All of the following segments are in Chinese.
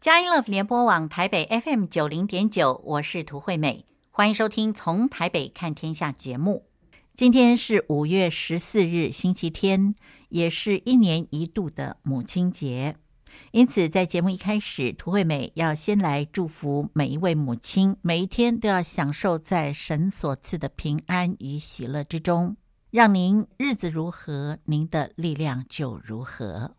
佳音乐联播网台北 FM 九零点九，我是涂惠美，欢迎收听《从台北看天下》节目。今天是五月十四日，星期天，也是一年一度的母亲节。因此，在节目一开始，涂惠美要先来祝福每一位母亲，每一天都要享受在神所赐的平安与喜乐之中。让您日子如何，您的力量就如何。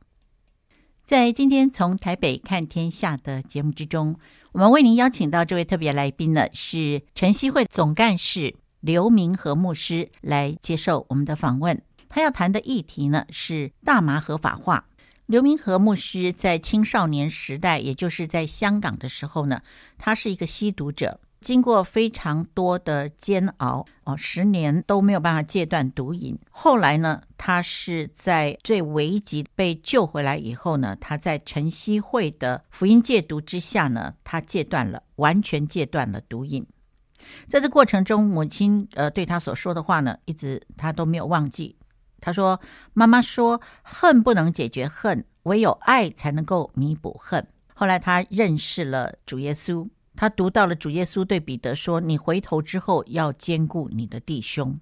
在今天从台北看天下的节目之中，我们为您邀请到这位特别来宾呢，是晨曦会总干事刘明和牧师来接受我们的访问。他要谈的议题呢是大麻合法化。刘明和牧师在青少年时代，也就是在香港的时候呢，他是一个吸毒者。经过非常多的煎熬，哦，十年都没有办法戒断毒瘾。后来呢，他是在最危急被救回来以后呢，他在晨曦会的福音戒毒之下呢，他戒断了，完全戒断了毒瘾。在这过程中，母亲呃对他所说的话呢，一直他都没有忘记。他说：“妈妈说，恨不能解决恨，唯有爱才能够弥补恨。”后来他认识了主耶稣。他读到了主耶稣对彼得说：“你回头之后要兼顾你的弟兄。”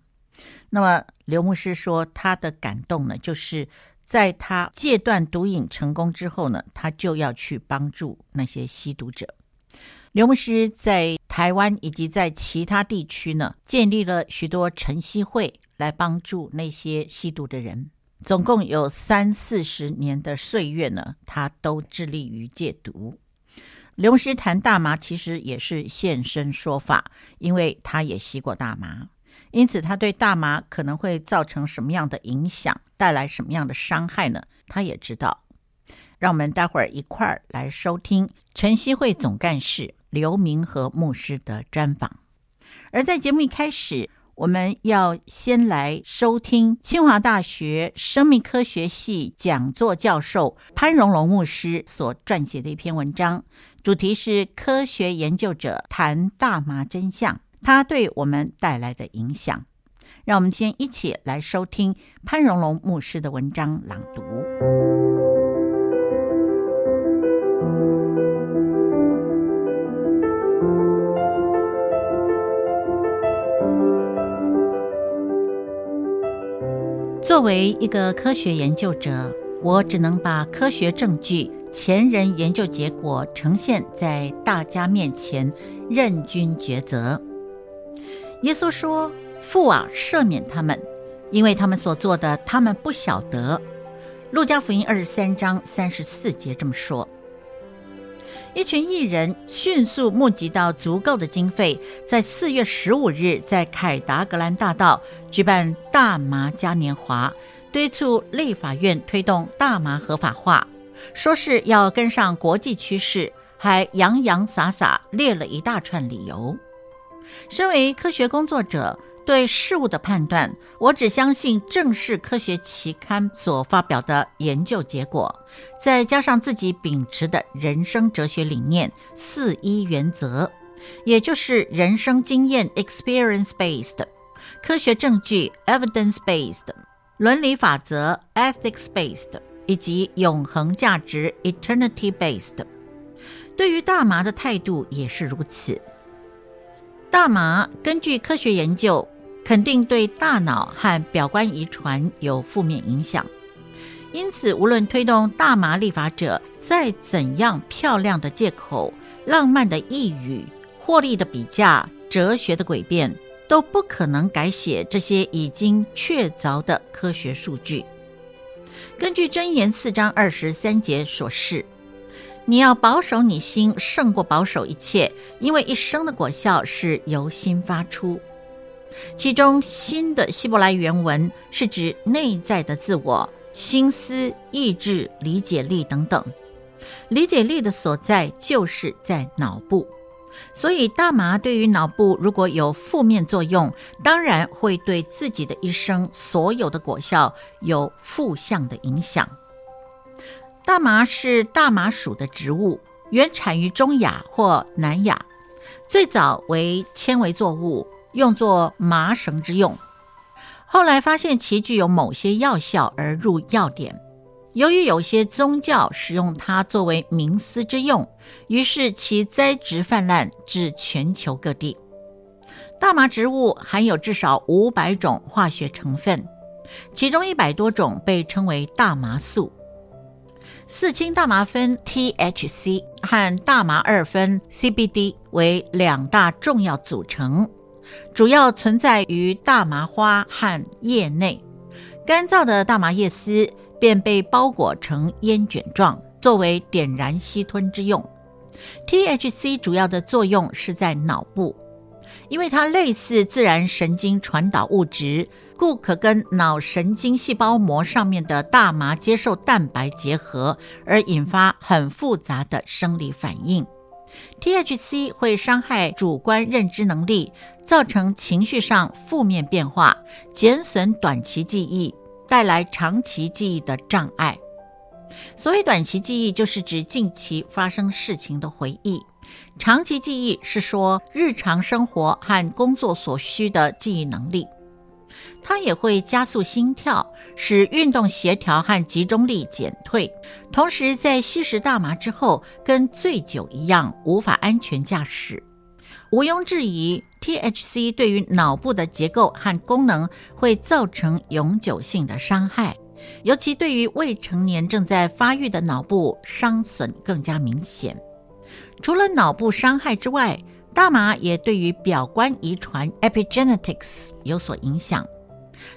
那么刘牧师说，他的感动呢，就是在他戒断毒瘾成功之后呢，他就要去帮助那些吸毒者。刘牧师在台湾以及在其他地区呢，建立了许多晨曦会来帮助那些吸毒的人。总共有三四十年的岁月呢，他都致力于戒毒。刘牧师谈大麻，其实也是现身说法，因为他也吸过大麻，因此他对大麻可能会造成什么样的影响，带来什么样的伤害呢？他也知道。让我们待会儿一块儿来收听晨曦会总干事刘明和牧师的专访。而在节目一开始，我们要先来收听清华大学生命科学系讲座教授潘荣龙牧师所撰写的一篇文章。主题是科学研究者谈大麻真相，它对我们带来的影响。让我们先一起来收听潘荣龙牧师的文章朗读。作为一个科学研究者，我只能把科学证据。前人研究结果呈现在大家面前，任君抉择。耶稣说：“父啊，赦免他们，因为他们所做的，他们不晓得。”路加福音二十三章三十四节这么说。一群艺人迅速募集到足够的经费，在四月十五日在凯达格兰大道举办大麻嘉年华，敦促立法院推动大麻合法化。说是要跟上国际趋势，还洋洋洒洒列了一大串理由。身为科学工作者，对事物的判断，我只相信正式科学期刊所发表的研究结果，再加上自己秉持的人生哲学理念“四一原则”，也就是人生经验 （experience-based）、科学证据 （evidence-based）、伦理法则 （ethics-based）。以及永恒价值 （eternity-based），对于大麻的态度也是如此。大麻根据科学研究，肯定对大脑和表观遗传有负面影响。因此，无论推动大麻立法者再怎样漂亮的借口、浪漫的呓语、获利的比价、哲学的诡辩，都不可能改写这些已经确凿的科学数据。根据箴言四章二十三节所示，你要保守你心胜过保守一切，因为一生的果效是由心发出。其中“心”的希伯来原文是指内在的自我、心思、意志、理解力等等。理解力的所在就是在脑部。所以，大麻对于脑部如果有负面作用，当然会对自己的一生所有的果效有负向的影响。大麻是大麻属的植物，原产于中亚或南亚，最早为纤维作物，用作麻绳之用。后来发现其具有某些药效而入药典。由于有些宗教使用它作为冥思之用，于是其栽植泛滥至全球各地。大麻植物含有至少五百种化学成分，其中一百多种被称为大麻素。四氢大麻酚 （THC） 和大麻二酚 （CBD） 为两大重要组成，主要存在于大麻花和叶内。干燥的大麻叶丝便被包裹成烟卷状，作为点燃吸吞之用。THC 主要的作用是在脑部，因为它类似自然神经传导物质。故可跟脑神经细胞膜上面的大麻接受蛋白结合，而引发很复杂的生理反应。THC 会伤害主观认知能力，造成情绪上负面变化，减损短期记忆，带来长期记忆的障碍。所谓短期记忆，就是指近期发生事情的回忆；长期记忆是说日常生活和工作所需的记忆能力。它也会加速心跳，使运动协调和集中力减退。同时，在吸食大麻之后，跟醉酒一样，无法安全驾驶。毋庸置疑，THC 对于脑部的结构和功能会造成永久性的伤害，尤其对于未成年正在发育的脑部，伤损更加明显。除了脑部伤害之外，大麻也对于表观遗传 （epigenetics） 有所影响，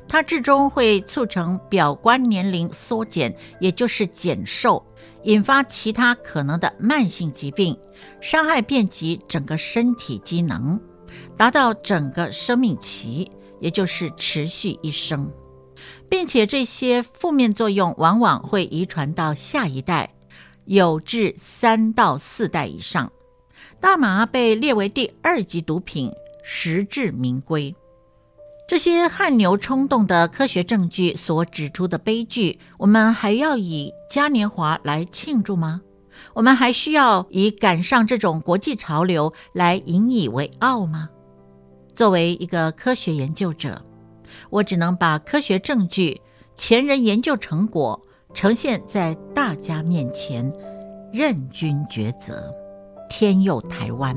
它至终会促成表观年龄缩减，也就是减寿，引发其他可能的慢性疾病，伤害遍及整个身体机能，达到整个生命期，也就是持续一生，并且这些负面作用往往会遗传到下一代，有至三到四代以上。大麻被列为第二级毒品，实至名归。这些汗牛充栋的科学证据所指出的悲剧，我们还要以嘉年华来庆祝吗？我们还需要以赶上这种国际潮流来引以为傲吗？作为一个科学研究者，我只能把科学证据、前人研究成果呈现在大家面前，任君抉择。天佑台湾。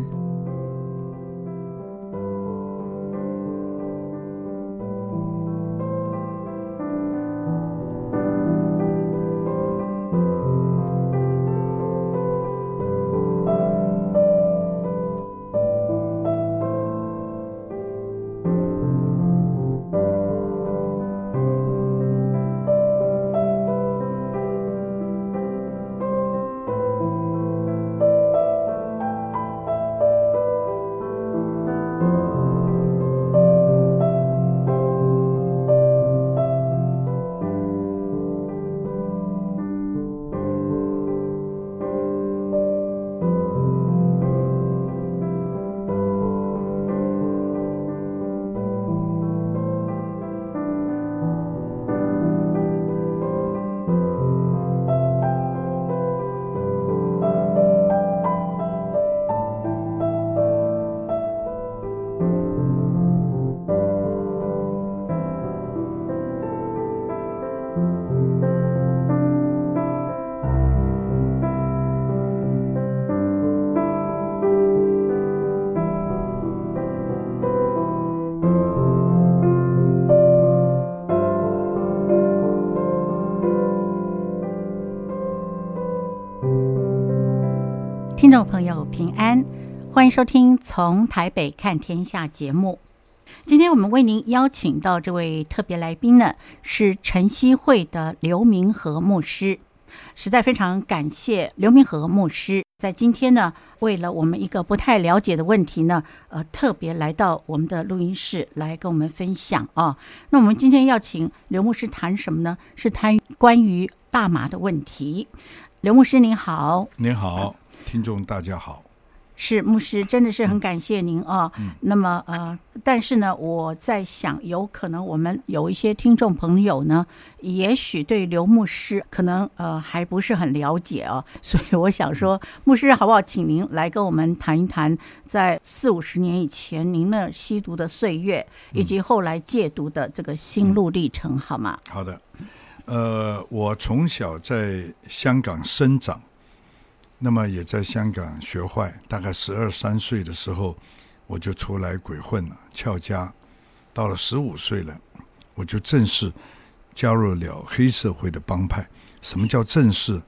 听众朋友平安，欢迎收听《从台北看天下》节目。今天我们为您邀请到这位特别来宾呢，是晨曦会的刘明和牧师。实在非常感谢刘明和牧师在今天呢，为了我们一个不太了解的问题呢，呃，特别来到我们的录音室来跟我们分享啊。那我们今天要请刘牧师谈什么呢？是谈关于大麻的问题。刘牧师您好，您好。听众大家好，是牧师，真的是很感谢您啊。嗯，那么呃，但是呢，我在想，有可能我们有一些听众朋友呢，也许对刘牧师可能呃还不是很了解啊，所以我想说，牧师好不好，请您来跟我们谈一谈，在四五十年以前您那吸毒的岁月，以及后来戒毒的这个心路历程，好吗？好的。呃，我从小在香港生长，那么也在香港学坏。大概十二三岁的时候，我就出来鬼混了，翘家。到了十五岁了，我就正式加入了黑社会的帮派。什么叫正式？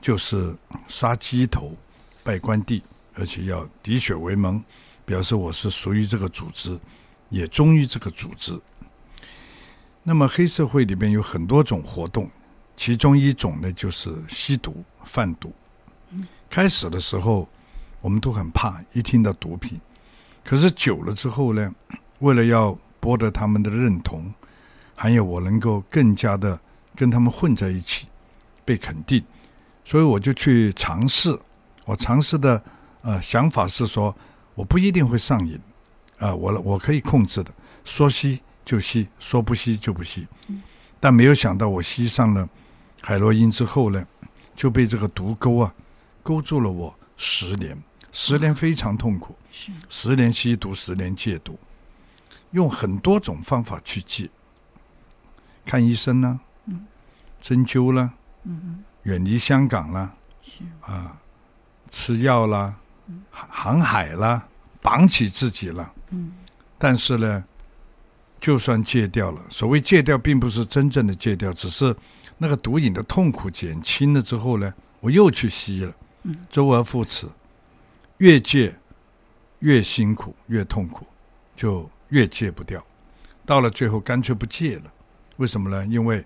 就是杀鸡头、拜关帝，而且要滴血为盟，表示我是属于这个组织，也忠于这个组织。那么黑社会里边有很多种活动，其中一种呢就是吸毒、贩毒。开始的时候我们都很怕，一听到毒品，可是久了之后呢，为了要博得他们的认同，还有我能够更加的跟他们混在一起，被肯定，所以我就去尝试。我尝试的呃想法是说，我不一定会上瘾，啊、呃，我我可以控制的，说吸。就吸，说不吸就不吸，但没有想到我吸上了海洛因之后呢，就被这个毒钩啊勾住了我十年，十年非常痛苦，十年吸毒，十年戒毒，用很多种方法去戒，看医生呢，嗯。针灸啦，远离香港啦，啊，吃药啦，航海啦，绑起自己了，但是呢。就算戒掉了，所谓戒掉，并不是真正的戒掉，只是那个毒瘾的痛苦减轻了之后呢，我又去吸了，周而复始，越戒越辛苦，越痛苦，就越戒不掉，到了最后干脆不戒了。为什么呢？因为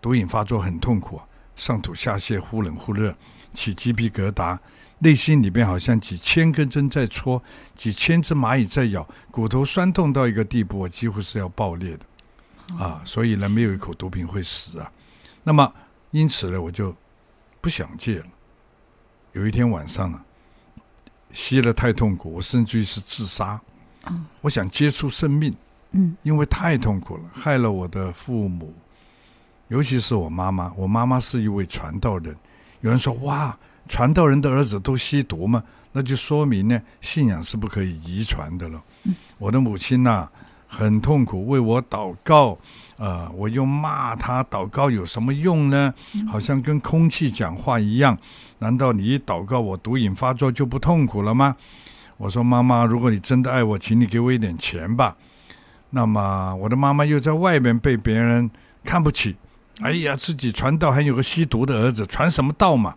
毒瘾发作很痛苦啊，上吐下泻，忽冷忽热，起鸡皮疙瘩。内心里边好像几千根针在戳，几千只蚂蚁在咬，骨头酸痛到一个地步，我几乎是要爆裂的，啊！所以呢，没有一口毒品会死啊。那么，因此呢，我就不想戒了。有一天晚上啊，吸了太痛苦，我甚至于是自杀。我想接触生命，因为太痛苦了，害了我的父母，尤其是我妈妈。我妈妈是一位传道人，有人说哇。传道人的儿子都吸毒吗？那就说明呢，信仰是不可以遗传的了。我的母亲呐、啊，很痛苦，为我祷告，啊、呃，我又骂他，祷告有什么用呢？好像跟空气讲话一样。难道你一祷告我毒瘾发作就不痛苦了吗？我说妈妈，如果你真的爱我，请你给我一点钱吧。那么我的妈妈又在外面被别人看不起，哎呀，自己传道还有个吸毒的儿子，传什么道嘛？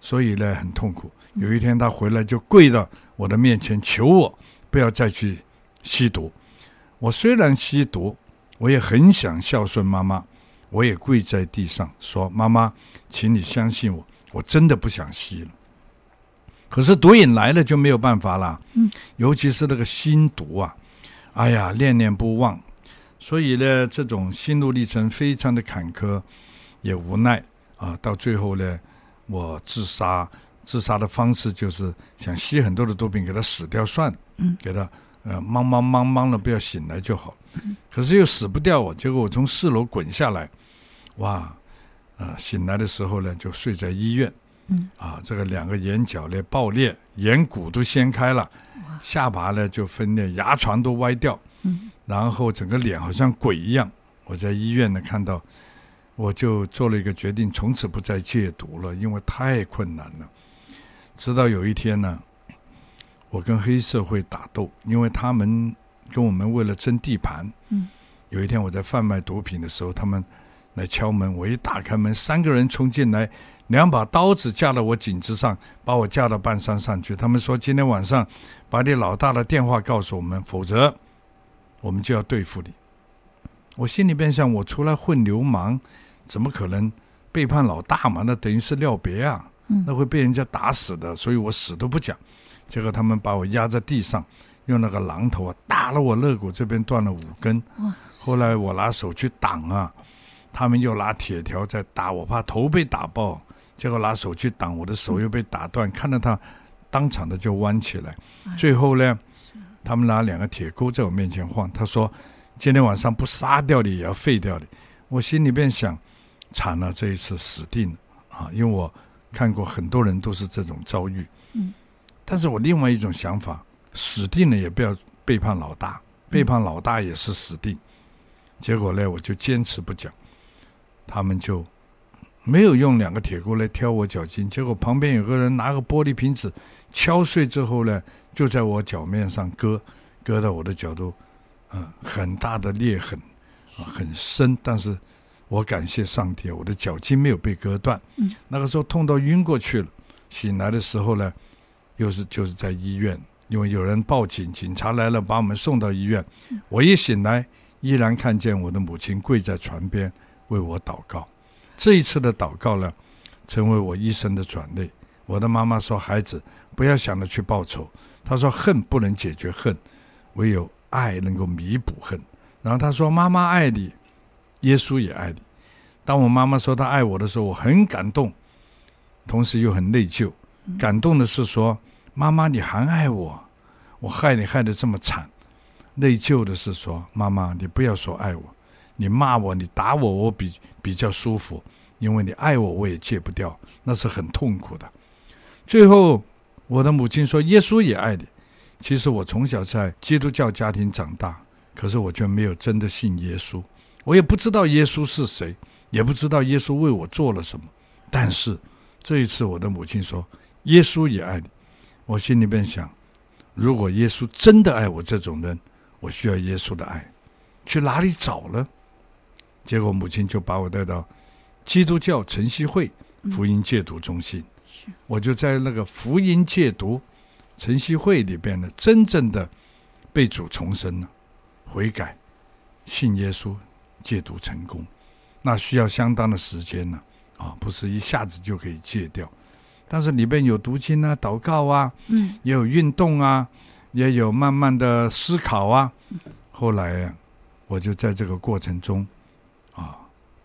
所以呢，很痛苦。有一天，他回来就跪到我的面前求我不要再去吸毒。我虽然吸毒，我也很想孝顺妈妈。我也跪在地上说：“妈妈，请你相信我，我真的不想吸了。”可是毒瘾来了就没有办法了。嗯，尤其是那个心毒啊，哎呀，念念不忘。所以呢，这种心路历程非常的坎坷，也无奈啊。到最后呢。我自杀，自杀的方式就是想吸很多的毒品，给他死掉算了，嗯，给他呃，茫茫茫茫的不要醒来就好。可是又死不掉我，结果我从四楼滚下来，哇，呃，醒来的时候呢，就睡在医院，嗯，啊，这个两个眼角呢爆裂，眼骨都掀开了，下巴呢就分裂，牙床都歪掉，嗯，然后整个脸好像鬼一样。我在医院呢看到。我就做了一个决定，从此不再戒毒了，因为太困难了。直到有一天呢，我跟黑社会打斗，因为他们跟我们为了争地盘。嗯。有一天我在贩卖毒品的时候，他们来敲门，我一打开门，三个人冲进来，两把刀子架到我颈子上，把我架到半山上去。他们说：“今天晚上把你老大的电话告诉我们，否则我们就要对付你。”我心里边想：我出来混流氓。怎么可能背叛老大嘛？那等于是料别啊，那会被人家打死的。所以我死都不讲。结果他们把我压在地上，用那个榔头啊打了我肋骨这边断了五根。后来我拿手去挡啊，他们又拿铁条在打我，怕头被打爆。结果拿手去挡，我的手又被打断。看到他当场的就弯起来。最后呢，他们拿两个铁钩在我面前晃。他说：“今天晚上不杀掉你，也要废掉你。”我心里边想。惨了，这一次死定了啊！因为我看过很多人都是这种遭遇。嗯，但是我另外一种想法，死定了也不要背叛老大，背叛老大也是死定。结果呢，我就坚持不讲。他们就没有用两个铁锅来挑我脚筋，结果旁边有个人拿个玻璃瓶子敲碎之后呢，就在我脚面上割，割到我的脚都，嗯、呃，很大的裂痕，啊，很深。但是我感谢上帝，我的脚筋没有被割断。嗯，那个时候痛到晕过去了。醒来的时候呢，又是就是在医院，因为有人报警，警察来了，把我们送到医院。我一醒来，依然看见我的母亲跪在床边为我祷告。这一次的祷告呢，成为我一生的转泪。我的妈妈说：“孩子，不要想着去报仇。”她说：“恨不能解决恨，唯有爱能够弥补恨。”然后她说：“妈妈爱你，耶稣也爱你。”当我妈妈说她爱我的时候，我很感动，同时又很内疚。感动的是说：“妈妈，你还爱我？我害你害得这么惨。”内疚的是说：“妈妈，你不要说爱我。”你骂我，你打我，我比比较舒服，因为你爱我，我也戒不掉，那是很痛苦的。最后，我的母亲说：“耶稣也爱你。”其实我从小在基督教家庭长大，可是我却没有真的信耶稣，我也不知道耶稣是谁，也不知道耶稣为我做了什么。但是这一次，我的母亲说：“耶稣也爱你。”我心里边想：如果耶稣真的爱我这种人，我需要耶稣的爱，去哪里找呢？结果母亲就把我带到基督教晨曦会福音戒毒中心，我就在那个福音戒毒晨曦会里边呢，真正的被主重生了，悔改，信耶稣，戒毒成功，那需要相当的时间呢，啊，不是一下子就可以戒掉，但是里边有读经啊、祷告啊，嗯，也有运动啊，也有慢慢的思考啊，后来啊，我就在这个过程中。啊，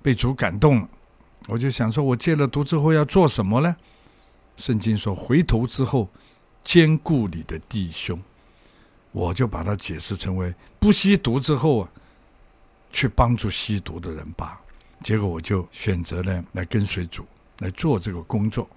被主感动了，我就想说，我戒了毒之后要做什么呢？圣经说，回头之后兼顾你的弟兄，我就把它解释成为不吸毒之后啊，去帮助吸毒的人吧。结果我就选择呢来跟随主来做这个工作，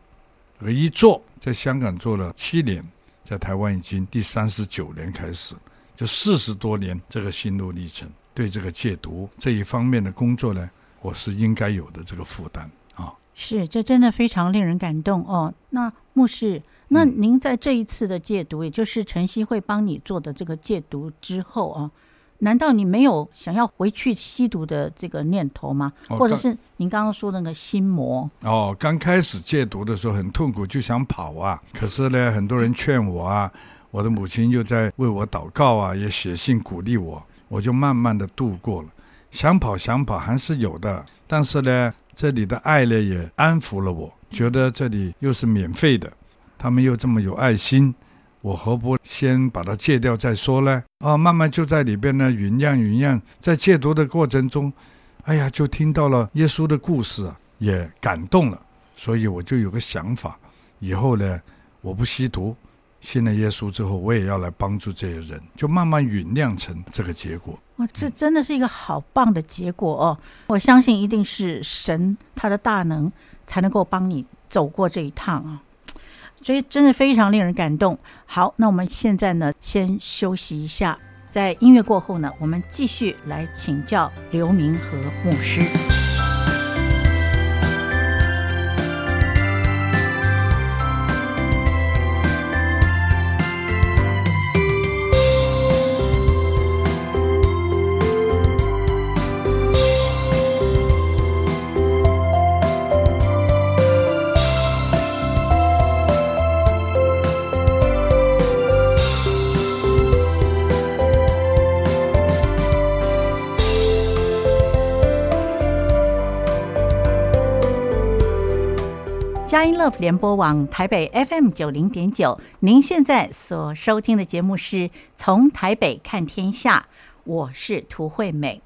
而一做在香港做了七年，在台湾已经第三十九年开始，就四十多年这个心路历程。对这个戒毒这一方面的工作呢，我是应该有的这个负担啊。是，这真的非常令人感动哦。那牧师，那您在这一次的戒毒，也就是晨曦会帮你做的这个戒毒之后啊，难道你没有想要回去吸毒的这个念头吗？哦、或者是您刚刚说的那个心魔？哦，刚开始戒毒的时候很痛苦，就想跑啊。可是呢，很多人劝我啊，我的母亲又在为我祷告啊，也写信鼓励我。我就慢慢的度过了，想跑想跑还是有的，但是呢，这里的爱呢也安抚了我，觉得这里又是免费的，他们又这么有爱心，我何不先把它戒掉再说呢？啊，慢慢就在里边呢酝酿酝酿，在戒毒的过程中，哎呀，就听到了耶稣的故事，也感动了，所以我就有个想法，以后呢，我不吸毒。信了耶稣之后，我也要来帮助这些人，就慢慢酝酿成这个结果。哇，这真的是一个好棒的结果哦！我相信一定是神他的大能才能够帮你走过这一趟啊，所以真的非常令人感动。好，那我们现在呢，先休息一下，在音乐过后呢，我们继续来请教刘明和牧师。佳音 Love 联播网台北 FM 九零点九，您现在所收听的节目是从台北看天下，我是涂惠美。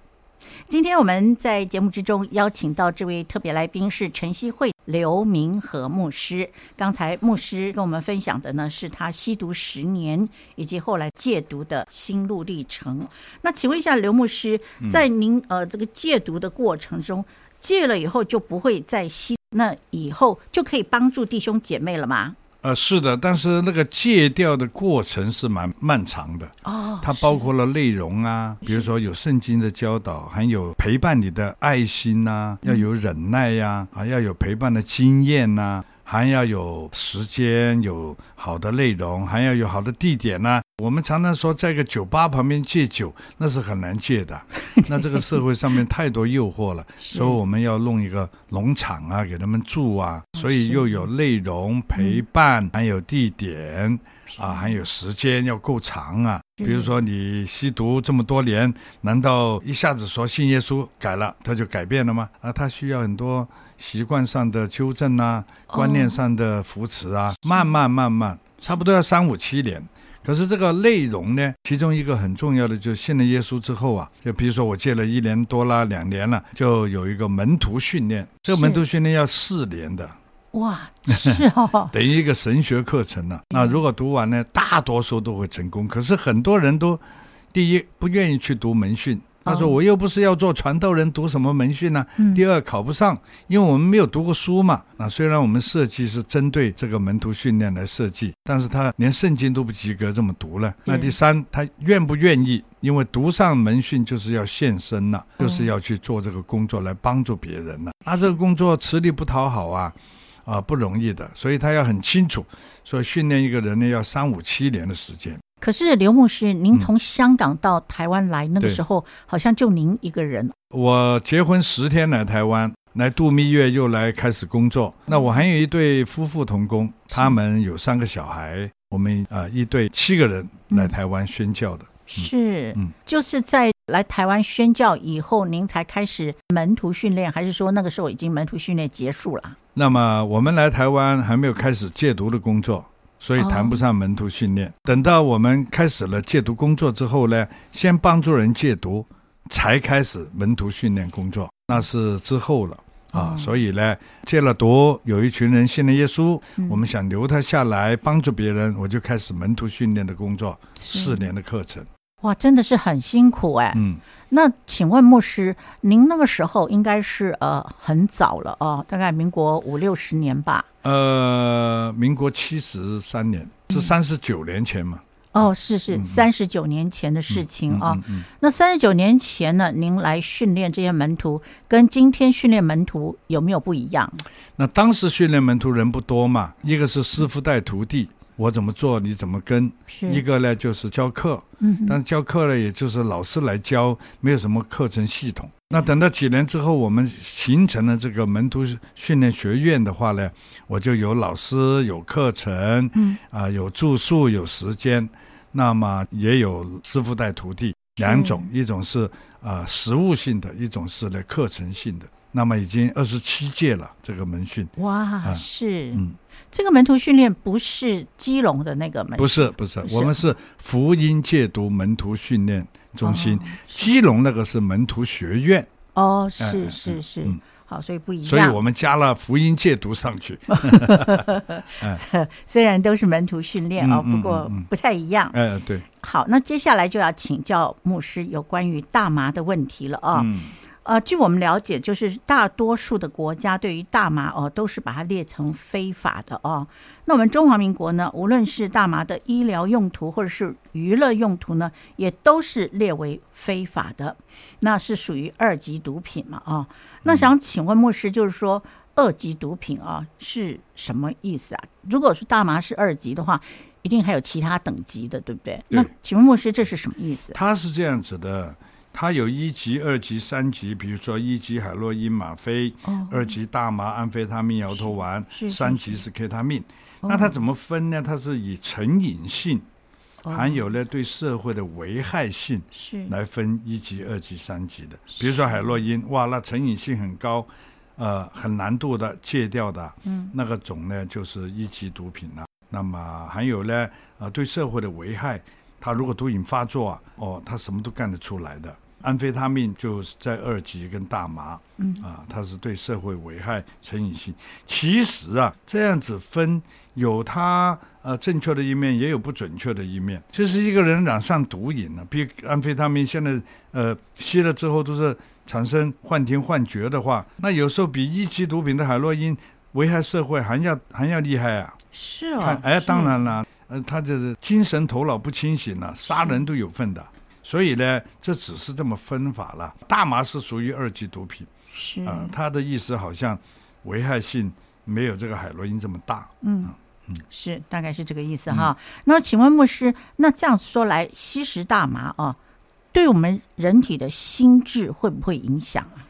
今天我们在节目之中邀请到这位特别来宾是晨曦会刘明和牧师。刚才牧师跟我们分享的呢，是他吸毒十年以及后来戒毒的心路历程。那请问一下刘牧师，在您呃这个戒毒的过程中，戒了以后就不会再吸？那以后就可以帮助弟兄姐妹了吗？呃，是的，但是那个戒掉的过程是蛮漫长的哦。它包括了内容啊，比如说有圣经的教导，还有陪伴你的爱心呐、啊，要有忍耐呀、啊，啊，要有陪伴的经验呐、啊。还要有时间，有好的内容，还要有好的地点呢、啊。我们常常说，在一个酒吧旁边戒酒，那是很难戒的。那这个社会上面太多诱惑了，所以我们要弄一个农场啊，给他们住啊。所以又有内容陪伴，还有地点啊，还有时间要够长啊。比如说你吸毒这么多年，难道一下子说信耶稣改了，他就改变了吗？啊，他需要很多。习惯上的纠正啊，观念上的扶持啊，哦、慢慢慢慢，差不多要三五七年。可是这个内容呢，其中一个很重要的，就是信了耶稣之后啊，就比如说我戒了一年多啦，两年了，就有一个门徒训练。这个门徒训练要四年的，哇，是哦，等于一个神学课程呢、啊。那如果读完呢，大多数都会成功。可是很多人都，第一不愿意去读门训。他说：“我又不是要做传道人，读什么门训呢？第二，考不上，因为我们没有读过书嘛。啊虽然我们设计是针对这个门徒训练来设计，但是他连圣经都不及格，这么读了。那第三，他愿不愿意？因为读上门训就是要献身了，就是要去做这个工作来帮助别人了。那这个工作吃力不讨好啊，啊，不容易的，所以他要很清楚，所以训练一个人呢，要三五七年的时间。”可是刘牧师，您从香港到台湾来，那个时候好像就您一个人。我结婚十天来台湾，来度蜜月，又来开始工作。那我还有一对夫妇同工，他们有三个小孩，我们啊、呃、一对七个人来台湾宣教的。是，嗯，就是在来台湾宣教以后，您才开始门徒训练，还是说那个时候已经门徒训练结束了？那么我们来台湾还没有开始戒毒的工作。所以谈不上门徒训练。等到我们开始了戒毒工作之后呢，先帮助人戒毒，才开始门徒训练工作，那是之后了啊。所以呢，戒了毒，有一群人信了耶稣，我们想留他下来帮助别人，我就开始门徒训练的工作，四年的课程。哇，真的是很辛苦哎。嗯。那请问牧师，您那个时候应该是呃很早了哦，大概民国五六十年吧？呃，民国七十三年，是三十九年前嘛？哦，是是，三十九年前的事情啊。嗯嗯嗯嗯、那三十九年前呢，您来训练这些门徒，跟今天训练门徒有没有不一样？那当时训练门徒人不多嘛，一个是师傅带徒弟。我怎么做，你怎么跟？一个呢，就是教课，嗯，但是教课呢，也就是老师来教，没有什么课程系统。那等到几年之后，我们形成了这个门徒训练学院的话呢，我就有老师，有课程，嗯，啊、呃，有住宿，有时间，那么也有师傅带徒弟两种，一种是啊、呃、实物性的，一种是呢课程性的。那么已经二十七届了，这个门训。哇，啊、是，嗯。这个门徒训练不是基隆的那个门，不是不是，我们是福音戒毒门徒训练中心，基隆那个是门徒学院。哦，是是是，好，所以不一样。所以我们加了福音戒毒上去。虽然都是门徒训练啊，不过不太一样。哎，对。好，那接下来就要请教牧师有关于大麻的问题了啊。呃，据我们了解，就是大多数的国家对于大麻哦，都是把它列成非法的哦。那我们中华民国呢，无论是大麻的医疗用途或者是娱乐用途呢，也都是列为非法的，那是属于二级毒品嘛？啊、哦，那想请问牧师，就是说二级毒品啊是什么意思啊？如果说大麻是二级的话，一定还有其他等级的，对不对？对，那请问牧师，这是什么意思？它是这样子的。它有一级、二级、三级，比如说一级海洛因、吗啡，哦、二级大麻、安非他命、摇头丸，三级是 K 他命。那它怎么分呢？它是以成瘾性，哦、还有呢对社会的危害性是来分一级、二级、三级的。比如说海洛因，哇，那成瘾性很高，呃，很难度的戒掉的，嗯，那个种呢就是一级毒品了。那么还有呢，呃，对社会的危害，它如果毒瘾发作啊，哦，它什么都干得出来的。安非他命就是在二级跟大麻，嗯啊，它是对社会危害成瘾性。其实啊，这样子分有它呃正确的一面，也有不准确的一面。就是一个人染上毒瘾了，比安非他命现在呃吸了之后都是产生幻听幻觉的话，那有时候比一级毒品的海洛因危害社会还要还要厉害啊！是哦，看哎，当然了，呃，他就是精神头脑不清醒了，杀人都有份的。所以呢，这只是这么分法了。大麻是属于二级毒品，是啊、呃，他的意思好像危害性没有这个海洛因这么大。嗯嗯，嗯是，大概是这个意思哈。嗯、那请问牧师，那这样说来，吸食大麻啊，对我们人体的心智会不会影响啊？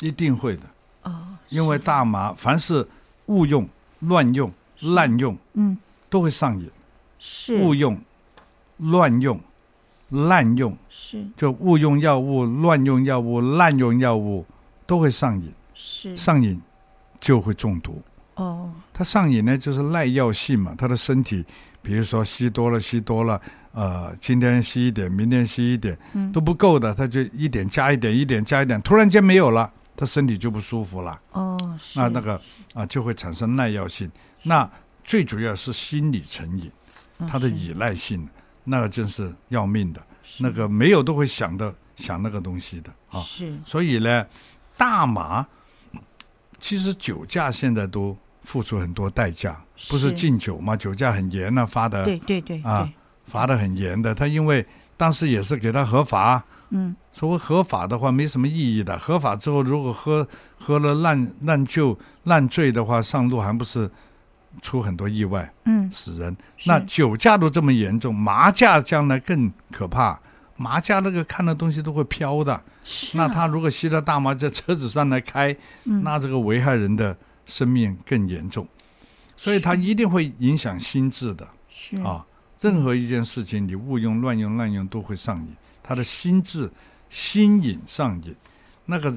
一定会的哦，因为大麻凡是误用、乱用、滥用，嗯，都会上瘾。是误用、乱用。滥用是，就误用药物、乱用药物、滥用药物都会上瘾，是上瘾就会中毒。哦，他上瘾呢，就是耐药性嘛。他的身体，比如说吸多了，吸多了，呃，今天吸一点，明天吸一点，嗯，都不够的，他就一点加一点，一点加一点，突然间没有了，他身体就不舒服了。哦，那那个啊，就会产生耐药性。那最主要是心理成瘾，他的依赖性。那个真是要命的，那个没有都会想的想那个东西的啊。是，所以呢，大麻其实酒驾现在都付出很多代价，不是禁酒嘛？酒驾很严啊，罚的。对对对啊，罚的很严的。他因为当时也是给他合法，嗯，所谓合法的话没什么意义的。合法之后，如果喝喝了烂烂酒烂醉的话，上路还不是？出很多意外，嗯，死人。那酒驾都这么严重，麻驾将来更可怕。麻驾那个看的东西都会飘的。是。那他如果吸了大麻在车子上来开，那这个危害人的生命更严重。所以他一定会影响心智的。是啊，任何一件事情你误用、乱用、滥用都会上瘾。他的心智、心瘾上瘾，那个。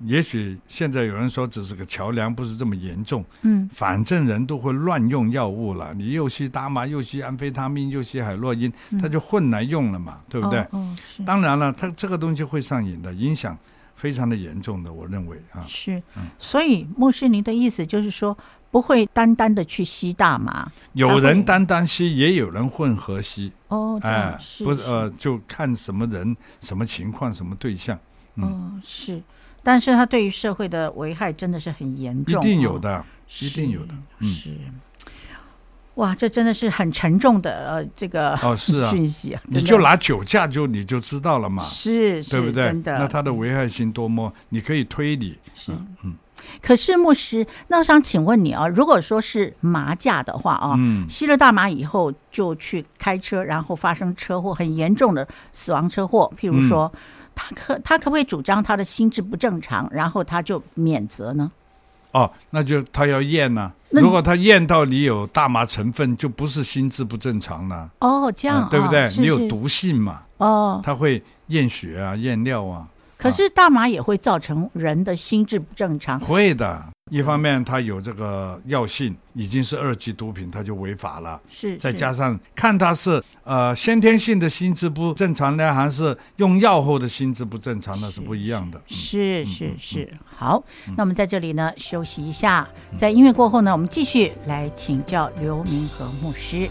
也许现在有人说只是个桥梁，不是这么严重。嗯，反正人都会乱用药物了，你又吸大麻，又吸安非他命，又吸海洛因，他就混来用了嘛，对不对？哦，是。当然了，他这个东西会上瘾的，影响非常的严重的，我认为啊。是，所以牧师，您的意思就是说，不会单单的去吸大麻，有人单单吸，也有人混合吸。哦，哎，不是呃，就看什么人、什么情况、什么对象。哦，是。但是它对于社会的危害真的是很严重，一定有的，一定有的，是。哇，这真的是很沉重的呃，这个哦是啊 讯息啊，你就拿酒驾就你就知道了嘛，是，对不对？真的，那它的危害性多么，你可以推理。是，嗯。可是牧师，那我想请问你啊，如果说是麻驾的话啊，嗯，吸了大麻以后就去开车，然后发生车祸，很严重的死亡车祸，譬如说。他可他可不可以主张他的心智不正常，然后他就免责呢？哦，那就他要验呢、啊。如果他验到你有大麻成分，就不是心智不正常了。哦，这样、嗯、对不对？哦、是是你有毒性嘛？哦，他会验血啊，验尿啊。可是大麻也会造成人的心智不正常。会的。一方面，它有这个药性，已经是二级毒品，它就违法了。是，再加上看他是呃先天性的心智不正常呢，还是用药后的心智不正常，那是不一样的。是是是。好，那我们在这里呢休息一下，在音乐过后呢，我们继续来请教刘明和牧师。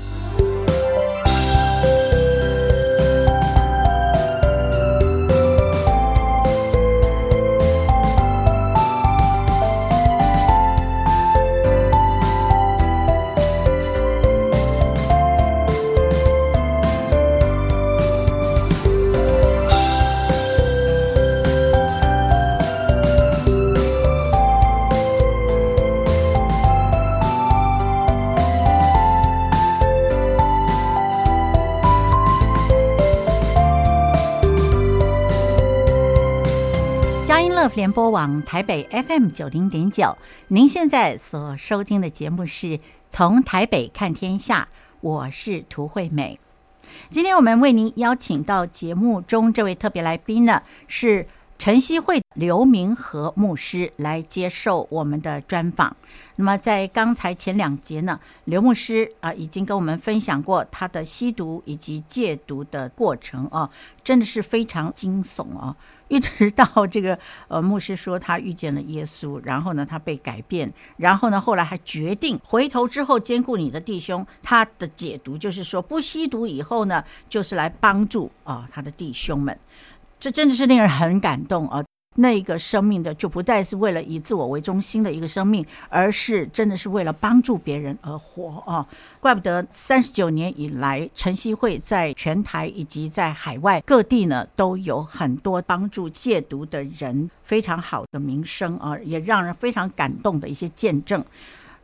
网台北 FM 九零点九，您现在所收听的节目是从台北看天下，我是涂惠美。今天我们为您邀请到节目中这位特别来宾呢，是晨曦会刘明和牧师来接受我们的专访。那么在刚才前两节呢，刘牧师啊已经跟我们分享过他的吸毒以及戒毒的过程啊，真的是非常惊悚啊。一直到 这个呃，牧师说他遇见了耶稣，然后呢，他被改变，然后呢，后来还决定回头之后兼顾你的弟兄。他的解读就是说，不吸毒以后呢，就是来帮助啊、他的弟兄们。这真的是令人很感动啊！那个生命的就不再是为了以自我为中心的一个生命，而是真的是为了帮助别人而活啊！怪不得三十九年以来，晨曦会在全台以及在海外各地呢，都有很多帮助戒毒的人，非常好的名声啊，也让人非常感动的一些见证。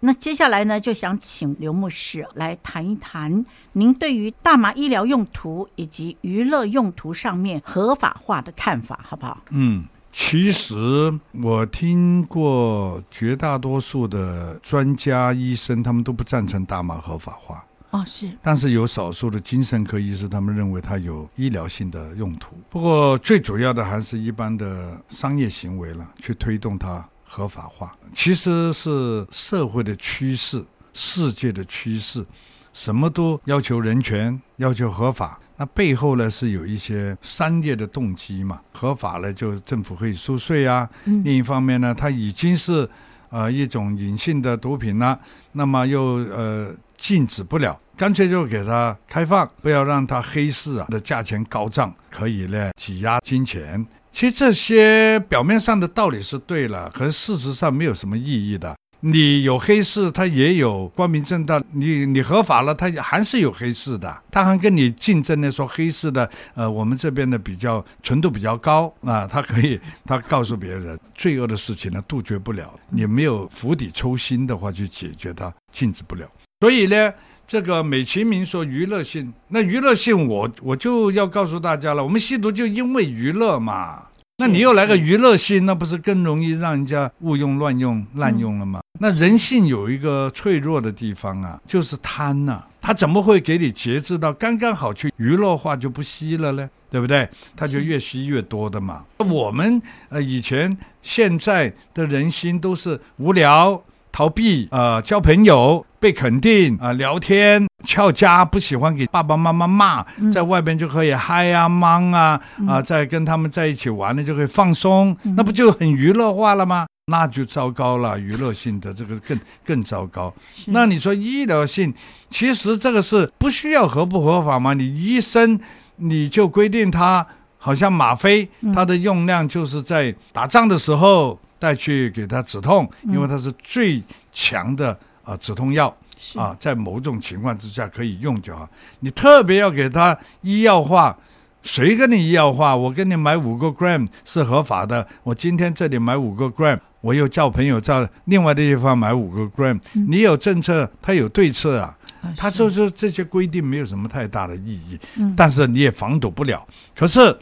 那接下来呢，就想请刘牧师来谈一谈您对于大麻医疗用途以及娱乐用途上面合法化的看法，好不好？嗯。其实我听过绝大多数的专家医生，他们都不赞成大麻合法化。哦，是。但是有少数的精神科医师，他们认为它有医疗性的用途。不过最主要的还是一般的商业行为了，去推动它合法化。其实是社会的趋势，世界的趋势，什么都要求人权，要求合法。那背后呢，是有一些商业的动机嘛，合法呢就政府可以收税啊。嗯、另一方面呢，它已经是呃一种隐性的毒品了，那么又呃禁止不了，干脆就给它开放，不要让它黑市啊的价钱高涨，可以呢挤压金钱。其实这些表面上的道理是对了，可是事实上没有什么意义的。你有黑市，它也有光明正大。你你合法了，它还是有黑市的。他还跟你竞争呢说黑市的，呃，我们这边的比较纯度比较高啊，他可以他告诉别人，罪恶的事情呢杜绝不了。你没有釜底抽薪的话去解决它，禁止不了。所以呢，这个美其名说娱乐性，那娱乐性我我就要告诉大家了，我们吸毒就因为娱乐嘛。那你又来个娱乐性，那不是更容易让人家误用、乱用、滥用了吗？那人性有一个脆弱的地方啊，就是贪呐。他怎么会给你节制到刚刚好去娱乐化就不吸了呢？对不对？他就越吸越多的嘛。我们呃以前、现在的人心都是无聊。逃避啊、呃，交朋友，被肯定啊、呃，聊天，翘家，不喜欢给爸爸妈妈骂，嗯、在外边就可以嗨啊、忙啊，啊、在跟他们在一起玩了就可以放松，嗯、那不就很娱乐化了吗？那就糟糕了，娱乐性的这个更更糟糕。那你说医疗性，其实这个是不需要合不合法吗？你医生你就规定他，好像吗啡，它的用量就是在打仗的时候。带去给他止痛，因为它是最强的啊、呃、止痛药啊，在某种情况之下可以用就好。你特别要给他医药化，谁跟你医药化？我跟你买五个 gram 是合法的，我今天这里买五个 gram，我又叫朋友在另外的地方买五个 gram。嗯、你有政策，他有对策啊。他就是这些规定没有什么太大的意义，嗯、但是你也防堵不了。可是。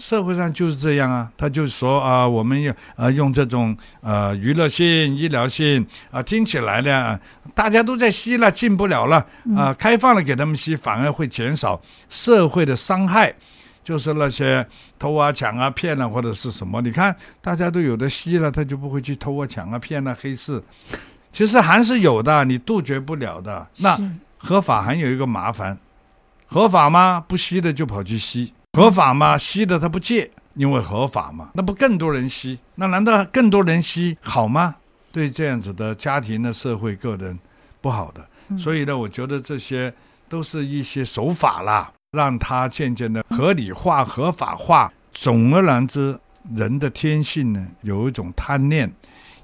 社会上就是这样啊，他就说啊，我们要呃用这种呃娱乐性、医疗性啊，听起来呢，大家都在吸了，进不了了啊，开放了给他们吸，反而会减少社会的伤害，就是那些偷啊、抢啊、骗啊或者是什么。你看大家都有的吸了，他就不会去偷啊、抢啊、骗啊、黑市，其实还是有的，你杜绝不了的。那合法还有一个麻烦，合法吗？不吸的就跑去吸。合法吗？吸的他不戒，因为合法嘛，那不更多人吸？那难道更多人吸好吗？对这样子的家庭的社会个人不好的，嗯、所以呢，我觉得这些都是一些手法啦，让它渐渐的合理化、合法化。总而言之，人的天性呢，有一种贪念，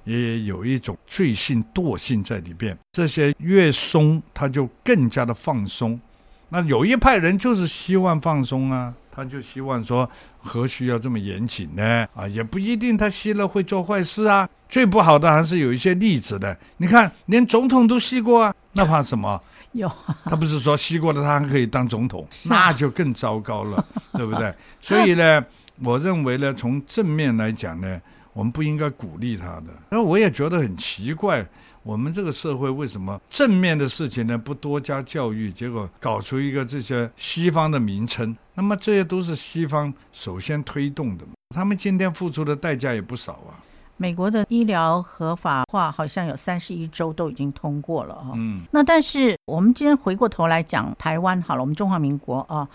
也有一种罪性、惰性在里边。这些越松，他就更加的放松。那有一派人就是希望放松啊。他就希望说，何须要这么严谨呢？啊，也不一定他吸了会做坏事啊。最不好的还是有一些例子的。你看，连总统都吸过啊，那怕什么？有，他不是说吸过的他还可以当总统，那就更糟糕了，对不对？所以呢，我认为呢，从正面来讲呢，我们不应该鼓励他的。那我也觉得很奇怪。我们这个社会为什么正面的事情呢，不多加教育，结果搞出一个这些西方的名称？那么这些都是西方首先推动的，他们今天付出的代价也不少啊。美国的医疗合法化好像有三十一州都已经通过了哈，嗯，那但是我们今天回过头来讲台湾好了，我们中华民国啊，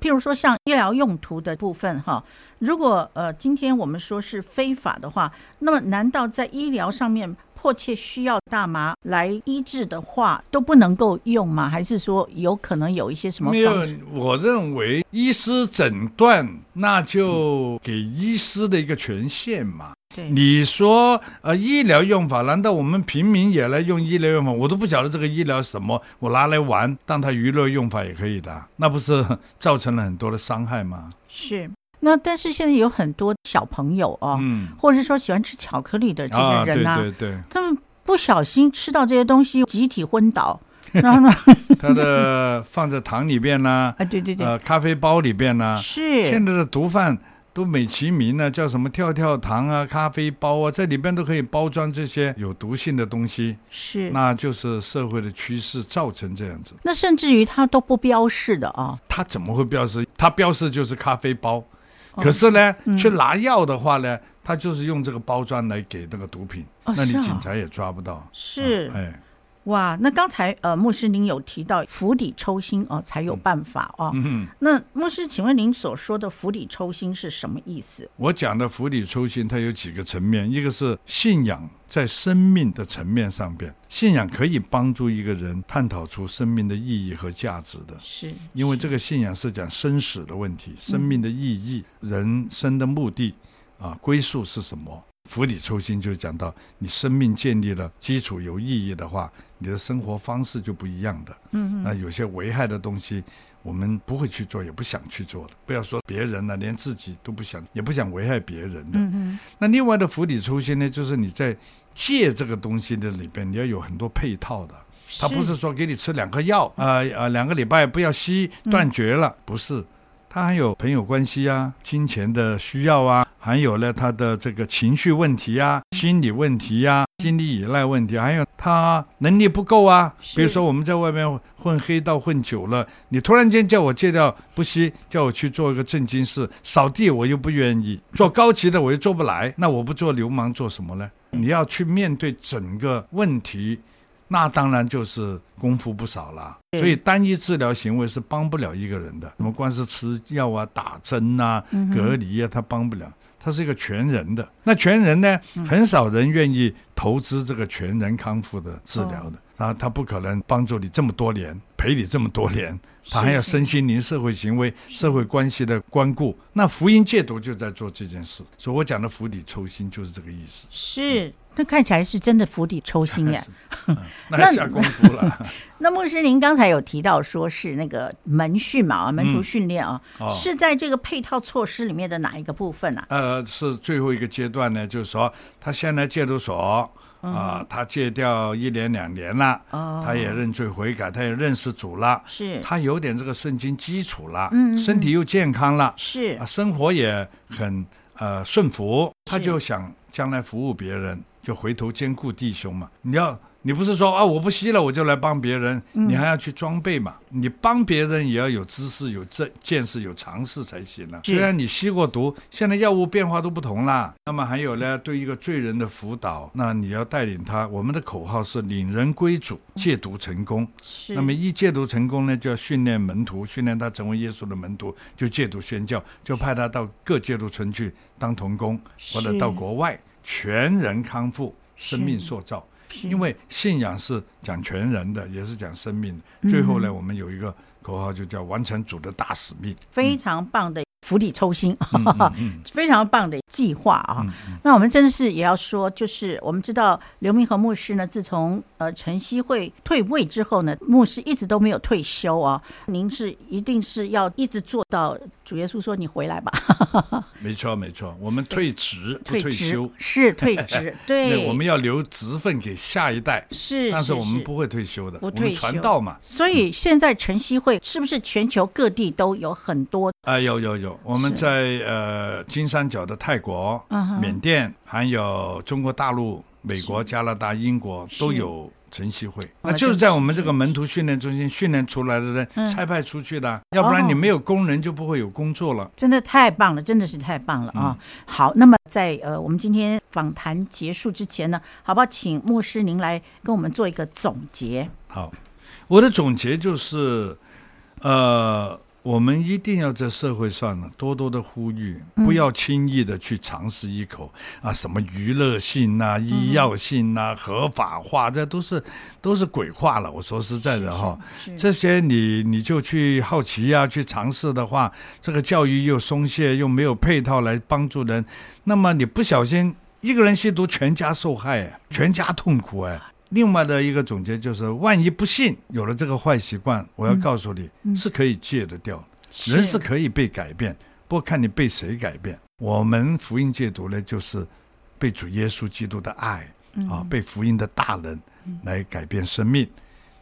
譬如说像医疗用途的部分哈，如果呃今天我们说是非法的话，那么难道在医疗上面迫切需要大麻来医治的话，都不能够用吗？还是说有可能有一些什么？没有，我认为医师诊断那就给医师的一个权限嘛。对，你说呃医疗用法，难道我们平民也来用医疗用法？我都不晓得这个医疗什么，我拿来玩当它娱乐用法也可以的，那不是造成了很多的伤害吗？是。那但是现在有很多小朋友哦，嗯，或者是说喜欢吃巧克力的这些人呐、啊，对对对，他们不小心吃到这些东西，集体昏倒，然后呢，他的放在糖里边呢，啊，对对对，呃，咖啡包里边呢，是。现在的毒贩都美其名呢，叫什么跳跳糖啊、咖啡包啊，在里边都可以包装这些有毒性的东西，是，那就是社会的趋势造成这样子。那甚至于他都不标示的啊，他怎么会标示？他标示就是咖啡包。可是呢，嗯、去拿药的话呢，他就是用这个包装来给那个毒品，哦、那你警察也抓不到。是，啊、哎，哇，那刚才呃，牧师您有提到釜底抽薪哦，才有办法哦。嗯哼。那牧师，请问您所说的釜底抽薪是什么意思？我讲的釜底抽薪，它有几个层面，一个是信仰。在生命的层面上边，信仰可以帮助一个人探讨出生命的意义和价值的。是，因为这个信仰是讲生死的问题，生命的意义、嗯、人生的目的，啊，归宿是什么？釜底抽薪就讲到，你生命建立了基础有意义的话，你的生活方式就不一样的。嗯，那有些危害的东西。我们不会去做，也不想去做的。不要说别人了，连自己都不想，也不想危害别人的。嗯嗯。那另外的釜底抽薪呢，就是你在戒这个东西的里边，你要有很多配套的。他不是说给你吃两颗药，啊、呃、啊，两个礼拜不要吸，断绝了，不是。他还有朋友关系啊，金钱的需要啊，还有呢他的这个情绪问题啊，心理问题呀、啊，心理依赖问题，还有他能力不够啊。比如说我们在外面混黑道混久了，你突然间叫我戒掉不吸，叫我去做一个正经事，扫地我又不愿意，做高级的我又做不来，那我不做流氓做什么呢？你要去面对整个问题。那当然就是功夫不少了，所以单一治疗行为是帮不了一个人的。什么光是吃药啊、打针啊、隔离啊，他帮不了。他是一个全人的。那全人呢，很少人愿意投资这个全人康复的治疗的。他他不可能帮助你这么多年，陪你这么多年，他还要身心灵、社会行为、社会关系的关顾。那福音戒毒就在做这件事。所以我讲的釜底抽薪就是这个意思。是。那看起来是真的釜底抽薪呀，那下功夫了。那牧师，您刚才有提到说是那个门训嘛，门徒训练啊，嗯哦、是在这个配套措施里面的哪一个部分呢、啊？呃，是最后一个阶段呢，就是说他现在戒毒所啊、他戒掉一年两年了，哦、他也认罪悔改，他也认识主了，是，他有点这个圣经基础了，嗯，身体又健康了，是，生活也很呃顺服，他就想将来服务别人。就回头兼顾弟兄嘛，你要。你不是说啊，我不吸了，我就来帮别人，你还要去装备嘛？嗯、你帮别人也要有知识、有这见识、有常识才行了、啊。虽然你吸过毒，现在药物变化都不同啦。那么还有呢，对一个罪人的辅导，那你要带领他。我们的口号是领人归主，戒毒成功。是。那么一戒毒成功呢，就要训练门徒，训练他成为耶稣的门徒，就戒毒宣教，就派他到各戒毒村去当童工，或者到国外，全人康复，生命塑造。因为信仰是讲全人的，也是讲生命的。最后呢，我们有一个口号，就叫完成主的大使命。非常棒的。釜底抽薪，非常棒的计划啊！那我们真的是也要说，就是我们知道刘明和牧师呢，自从呃晨曦会退位之后呢，牧师一直都没有退休啊。您是一定是要一直做到主耶稣说你回来吧？没错没错，我们退职不退休，是退职，对，我们要留职分给下一代，是，但是我们不会退休的，不退休，传道嘛。所以现在晨曦会是不是全球各地都有很多？啊，有有有。我们在呃金三角的泰国、缅甸，还有中国大陆、美国、加拿大、英国都有晨曦会。那就是在我们这个门徒训练中心训练出来的人差派出去的，要不然你没有工人就不会有工作了。真的太棒了，真的是太棒了啊！好，那么在呃我们今天访谈结束之前呢，好不好？请牧师您来跟我们做一个总结。好，我的总结就是，呃。我们一定要在社会上呢多多的呼吁，不要轻易的去尝试一口、嗯、啊，什么娱乐性呐、医药性呐、合法化，这都是都是鬼话了。我说实在的哈，这些你你就去好奇呀、啊，去尝试的话，这个教育又松懈，又没有配套来帮助人，那么你不小心一个人吸毒，全家受害，全家痛苦哎。另外的一个总结就是，万一不幸有了这个坏习惯，我要告诉你，是可以戒得掉的，人是可以被改变，不过看你被谁改变。我们福音戒毒呢，就是被主耶稣基督的爱、嗯、啊，被福音的大能来改变生命。嗯、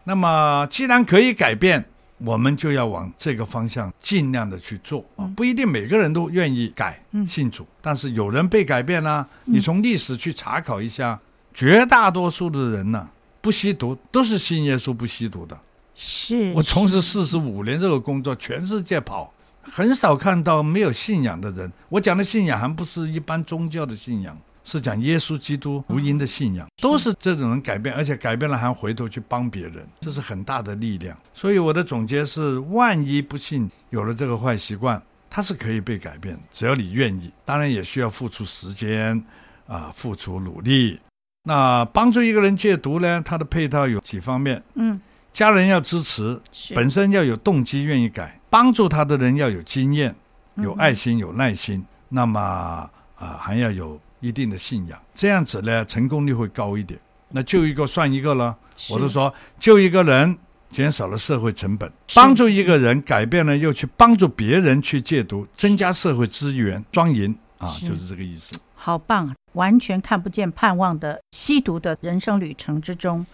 那么既然可以改变，我们就要往这个方向尽量的去做啊，不一定每个人都愿意改信主，但是有人被改变了，你从历史去查考一下。绝大多数的人呢，不吸毒，都是信耶稣不吸毒的。是，我从事四十五年这个工作，全世界跑，很少看到没有信仰的人。我讲的信仰还不是一般宗教的信仰，是讲耶稣基督福音的信仰，都是这种人改变，而且改变了还回头去帮别人，这是很大的力量。所以我的总结是：万一不幸有了这个坏习惯，它是可以被改变，只要你愿意。当然也需要付出时间啊，付出努力。那帮助一个人戒毒呢？它的配套有几方面？嗯，家人要支持，本身要有动机愿意改，帮助他的人要有经验、有爱心、有耐心。嗯、那么啊、呃，还要有一定的信仰，这样子呢，成功率会高一点。那救一个算一个了。我都说救一个人，减少了社会成本；帮助一个人改变了，又去帮助别人去戒毒，增加社会资源，双赢啊，就是这个意思。好棒！完全看不见盼望的吸毒的人生旅程之中，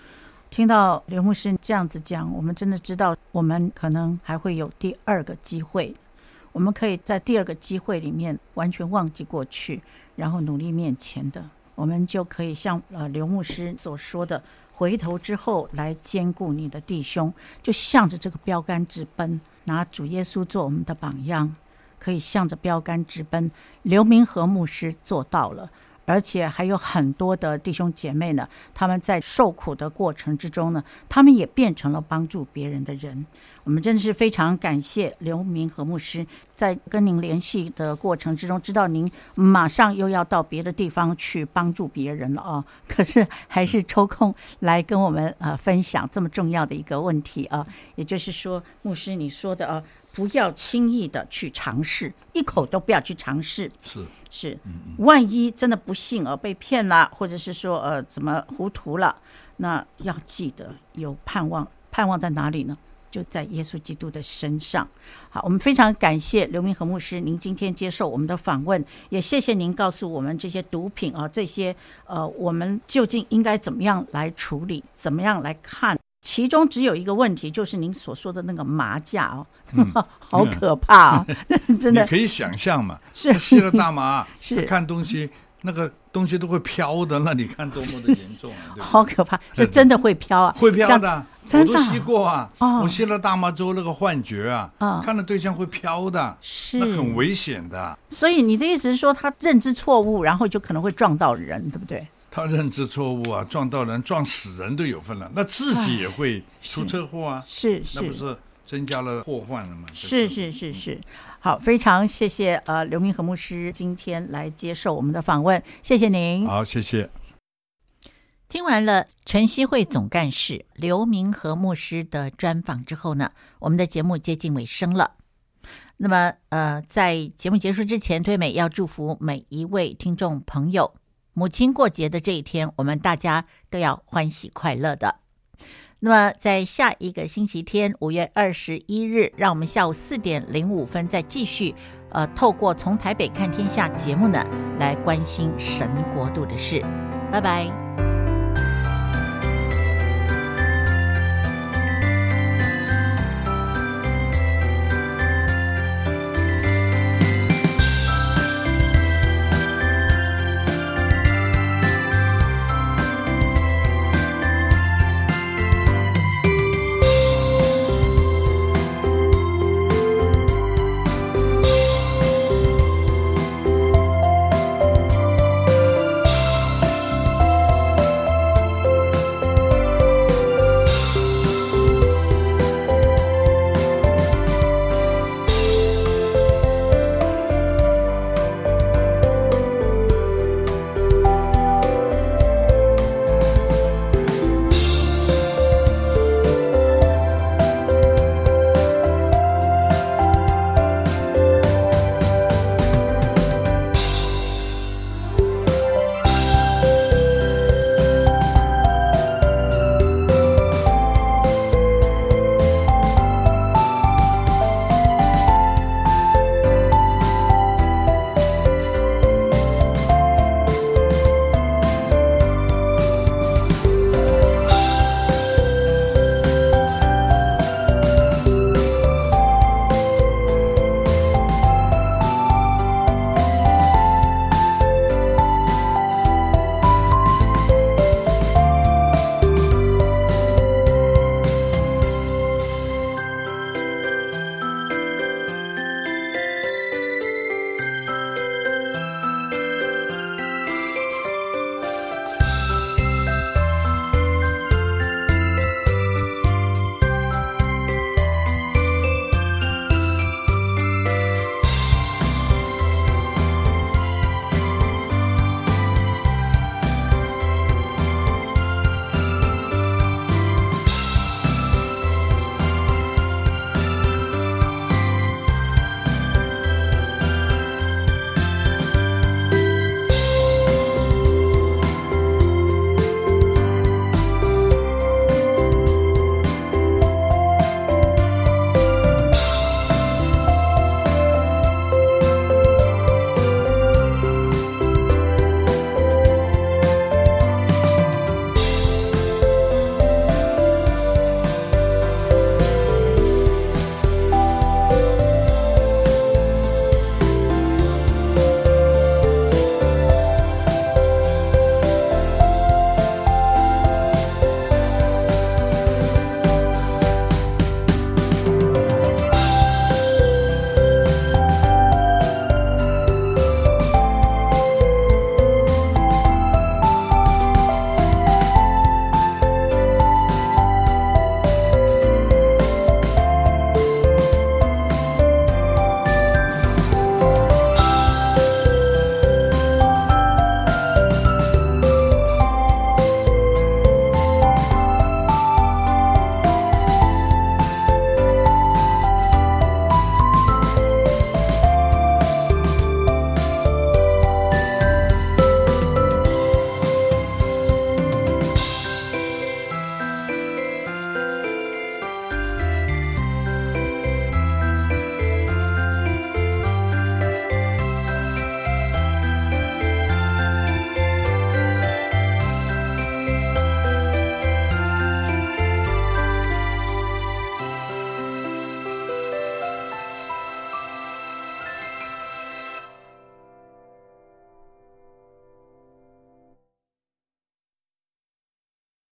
听到刘牧师这样子讲，我们真的知道，我们可能还会有第二个机会。我们可以在第二个机会里面完全忘记过去，然后努力面前的，我们就可以像呃刘牧师所说的，回头之后来兼顾你的弟兄，就向着这个标杆直奔，拿主耶稣做我们的榜样，可以向着标杆直奔。刘明和牧师做到了。而且还有很多的弟兄姐妹呢，他们在受苦的过程之中呢，他们也变成了帮助别人的人。我们真的是非常感谢刘明和牧师，在跟您联系的过程之中，知道您马上又要到别的地方去帮助别人了啊，可是还是抽空来跟我们呃分享这么重要的一个问题啊，也就是说，牧师你说的啊。不要轻易的去尝试，一口都不要去尝试。是是，万一真的不幸而被骗了，或者是说呃怎么糊涂了，那要记得有盼望。盼望在哪里呢？就在耶稣基督的身上。好，我们非常感谢刘明和牧师，您今天接受我们的访问，也谢谢您告诉我们这些毒品啊，这些呃，我们究竟应该怎么样来处理，怎么样来看。其中只有一个问题，就是您所说的那个麻架哦，嗯、好可怕哦，嗯、真的。你可以想象嘛，是吸了大麻，是看东西，那个东西都会飘的，那你看多么的严重啊！好可怕，是真的会飘啊，会飘的，真的我都吸过啊。我吸了大麻之后，那个幻觉啊，看到对象会飘的，是那很危险的。所以你的意思是说，他认知错误，然后就可能会撞到人，对不对？他认知错误啊，撞到人、撞死人都有份了，那自己也会出车祸啊，是，是，那不是增加了祸患了吗？是是是是，好，非常谢谢呃刘明和牧师今天来接受我们的访问，谢谢您。好，谢谢。听完了晨曦会总干事刘明和牧师的专访之后呢，我们的节目接近尾声了。那么呃，在节目结束之前，推美要祝福每一位听众朋友。母亲过节的这一天，我们大家都要欢喜快乐的。那么，在下一个星期天，五月二十一日，让我们下午四点零五分再继续，呃，透过从台北看天下节目呢，来关心神国度的事。拜拜。